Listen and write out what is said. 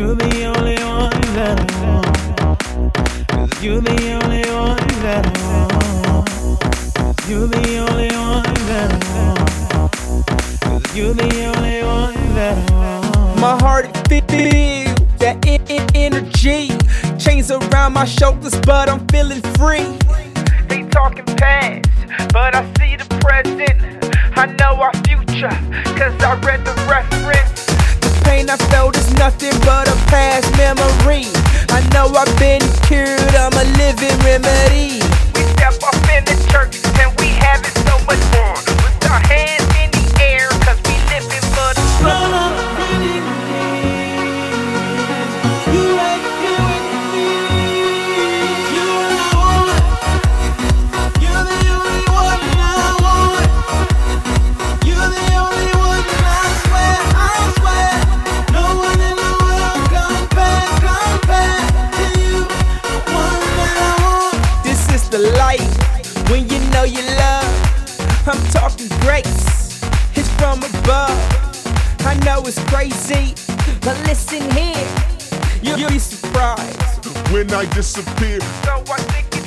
you're the only one that I want. Cause you're the only one that I want. You're the only one that I want. Cause you're the only one that I want. My heart it feels that in- in- energy. Chains around my shoulders, but I'm feeling free. They talking past, but I see the present. I know our future, cause I read the reference. Pain I felt is nothing but a past memory. I know I've been cured, I'm a living remedy. The light when you know you love. I'm talking grace, it's from above. I know it's crazy, but listen here, you'll be surprised. when I disappear. So I think